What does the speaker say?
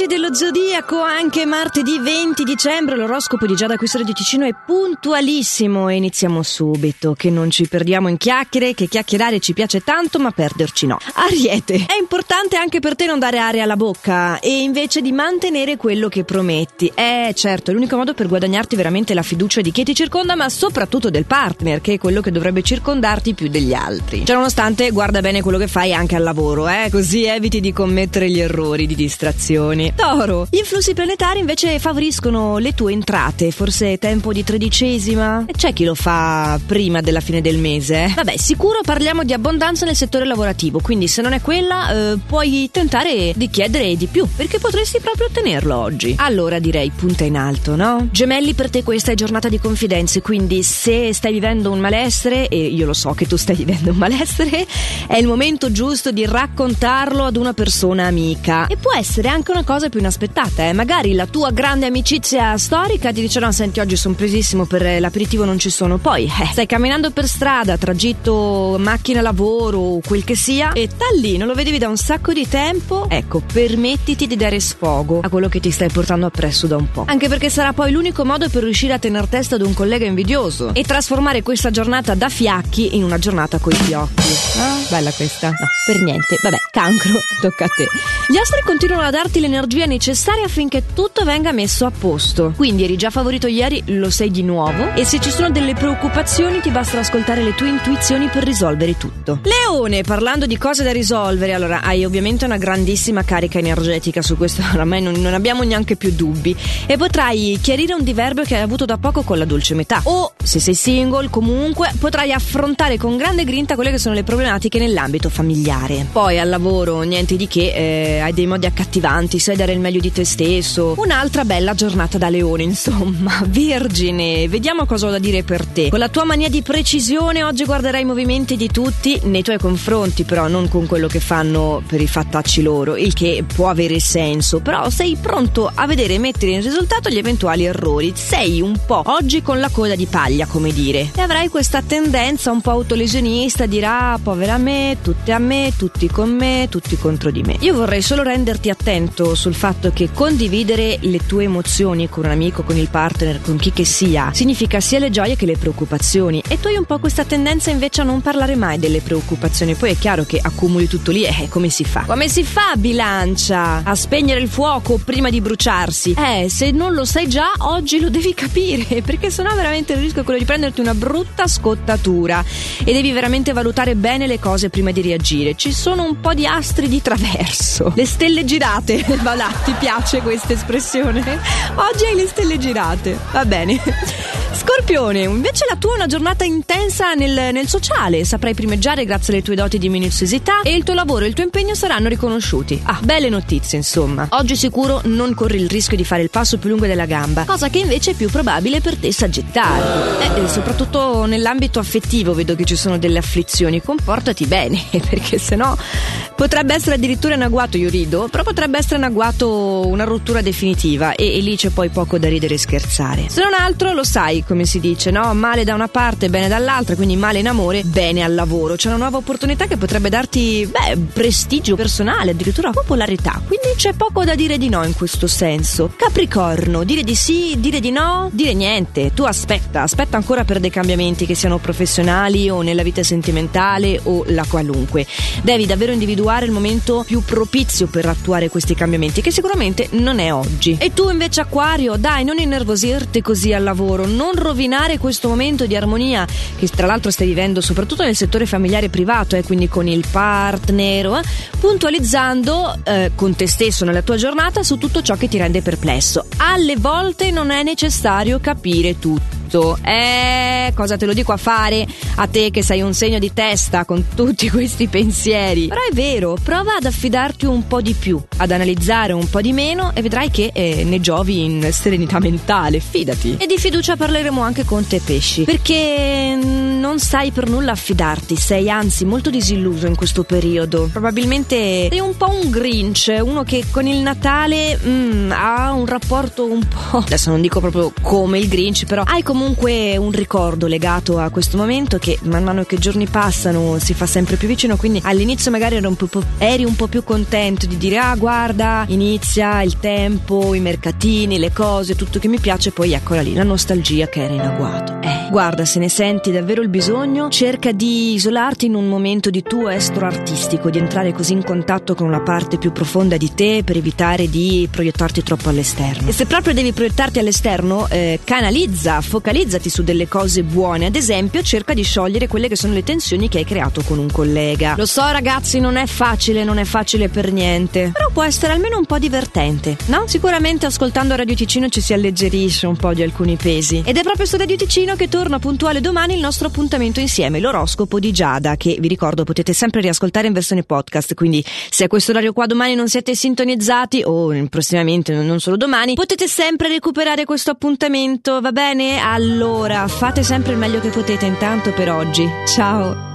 amici dello Zodiaco, anche martedì 20 dicembre l'oroscopo di Giada Quistore di Ticino è puntualissimo e iniziamo subito, che non ci perdiamo in chiacchiere, che chiacchierare ci piace tanto ma perderci no. Ariete, è importante anche per te non dare aria alla bocca e invece di mantenere quello che prometti. Eh certo, è l'unico modo per guadagnarti veramente la fiducia di chi ti circonda ma soprattutto del partner, che è quello che dovrebbe circondarti più degli altri. Cioè nonostante guarda bene quello che fai anche al lavoro, eh, così eviti di commettere gli errori di distrazioni. Toro, gli influssi planetari invece favoriscono le tue entrate, forse tempo di tredicesima? E c'è chi lo fa prima della fine del mese. eh? Vabbè, sicuro parliamo di abbondanza nel settore lavorativo, quindi se non è quella eh, puoi tentare di chiedere di più, perché potresti proprio ottenerlo oggi. Allora direi punta in alto, no? Gemelli, per te questa è giornata di confidenze, quindi se stai vivendo un malessere, e io lo so che tu stai vivendo un malessere, è il momento giusto di raccontarlo ad una persona amica. E può essere anche una cosa più inaspettata, eh? Magari la tua grande amicizia storica ti dice: No, senti, oggi sono presissimo per l'aperitivo, non ci sono. Poi eh, stai camminando per strada, tragitto macchina lavoro, quel che sia, e tal lì non lo vedevi da un sacco di tempo. Ecco, permettiti di dare sfogo a quello che ti stai portando appresso da un po'. Anche perché sarà poi l'unico modo per riuscire a tener testa ad un collega invidioso e trasformare questa giornata da fiacchi in una giornata coi fiocchi. Ah, bella questa. No, per niente. Vabbè, cancro, tocca a te. Gli astri continuano a darti l'energia necessaria affinché tutto venga messo a posto. Quindi eri già favorito ieri, lo sei di nuovo. E se ci sono delle preoccupazioni, ti basta ascoltare le tue intuizioni per risolvere tutto. Leone, parlando di cose da risolvere, allora hai ovviamente una grandissima carica energetica su questo, oramai non, non abbiamo neanche più dubbi. E potrai chiarire un diverbio che hai avuto da poco con la dolce metà. O, se sei single, comunque potrai affrontare con grande grinta quelle che sono le problematiche nell'ambito familiare. Poi al lavoro, niente di che, eh, hai dei modi accattivanti, dare il meglio di te stesso. Un'altra bella giornata da leone, insomma. Vergine, vediamo cosa ho da dire per te. Con la tua mania di precisione oggi guarderai i movimenti di tutti nei tuoi confronti, però non con quello che fanno per i fattacci loro, il che può avere senso, però sei pronto a vedere e mettere in risultato gli eventuali errori. Sei un po' oggi con la coda di paglia, come dire. E avrai questa tendenza un po' autolesionista ah, povera me, tutte a me, tutti con me, tutti contro di me. Io vorrei solo renderti attento sul fatto che condividere le tue emozioni con un amico, con il partner, con chi che sia, significa sia le gioie che le preoccupazioni. E tu hai un po' questa tendenza invece a non parlare mai delle preoccupazioni. Poi è chiaro che accumuli tutto lì e come si fa? Come si fa, bilancia, a spegnere il fuoco prima di bruciarsi? Eh, se non lo sai già, oggi lo devi capire, perché sennò veramente il rischio è quello di prenderti una brutta scottatura e devi veramente valutare bene le cose prima di reagire. Ci sono un po' di astri di traverso. Le stelle girate. Va là, ti piace questa espressione? Oggi hai le stelle girate. Va bene. Scorpione, invece la tua è una giornata intensa nel, nel sociale, saprai primeggiare grazie alle tue doti di minuziosità e il tuo lavoro e il tuo impegno saranno riconosciuti. Ah, belle notizie insomma. Oggi sicuro non corri il rischio di fare il passo più lungo della gamba, cosa che invece è più probabile per te Sagittario. Eh, e soprattutto nell'ambito affettivo vedo che ci sono delle afflizioni, comportati bene, perché sennò potrebbe essere addirittura in agguato, io rido, però potrebbe essere in agguato una rottura definitiva e, e lì c'è poi poco da ridere e scherzare. Se non altro lo sai, come si dice, no? Male da una parte, bene dall'altra, quindi male in amore, bene al lavoro. C'è una nuova opportunità che potrebbe darti, beh, prestigio personale, addirittura popolarità. Quindi c'è poco da dire di no in questo senso. Capricorno, dire di sì, dire di no, dire niente. Tu aspetta, aspetta ancora per dei cambiamenti che siano professionali o nella vita sentimentale o la qualunque. Devi davvero individuare il momento più propizio per attuare questi cambiamenti, che sicuramente non è oggi. E tu invece, Acquario, dai, non innervosirti così al lavoro, non rovinare questo momento di armonia che tra l'altro stai vivendo soprattutto nel settore familiare privato, eh, quindi con il partner, eh, puntualizzando eh, con te stesso nella tua giornata su tutto ciò che ti rende perplesso. Alle volte non è necessario capire tutto. Eh, cosa te lo dico a fare a te che sei un segno di testa con tutti questi pensieri? Però è vero, prova ad affidarti un po' di più, ad analizzare un po' di meno e vedrai che eh, ne giovi in serenità mentale, fidati. E di fiducia parleremo anche con te pesci, perché mm, non sai per nulla affidarti, sei anzi molto disilluso in questo periodo. Probabilmente sei un po' un Grinch, uno che con il Natale mm, ha un rapporto un po'. Adesso non dico proprio come il Grinch, però hai comunque un ricordo legato a questo momento che man mano che i giorni passano si fa sempre più vicino. Quindi all'inizio magari eri un po', eri un po più contento di dire: Ah, guarda, inizia il tempo, i mercatini, le cose, tutto che mi piace. Poi eccola lì, la nostalgia che era in agguato. Eh, guarda, se ne senti davvero il bisogno, cerca di isolarti in un momento di tuo estro artistico, di entrare così in contatto con una parte più profonda di te per evitare di proiettarti troppo all'esterno. E se proprio devi proiettarti all'esterno, eh, canalizza, focalizzati su delle cose buone. Ad esempio, cerca di sciogliere quelle che sono le tensioni che hai creato con un collega. Lo so, ragazzi, non è facile, non è facile per niente. Però può essere almeno un po' divertente, no? Sicuramente ascoltando Radio Ticino ci si alleggerisce un po' di alcuni pesi. Ed è proprio su Radio Ticino che torna puntuale domani il nostro appuntamento insieme, l'oroscopo di Giada, che vi ricordo potete sempre riascoltare in versione podcast. Quindi, se a questo orario qua domani non siete sintonizzati, o prossimamente, non solo domani, potete sempre recuperare questo appuntamento, va bene? Allora, fate sempre il meglio che potete intanto per oggi. Ciao!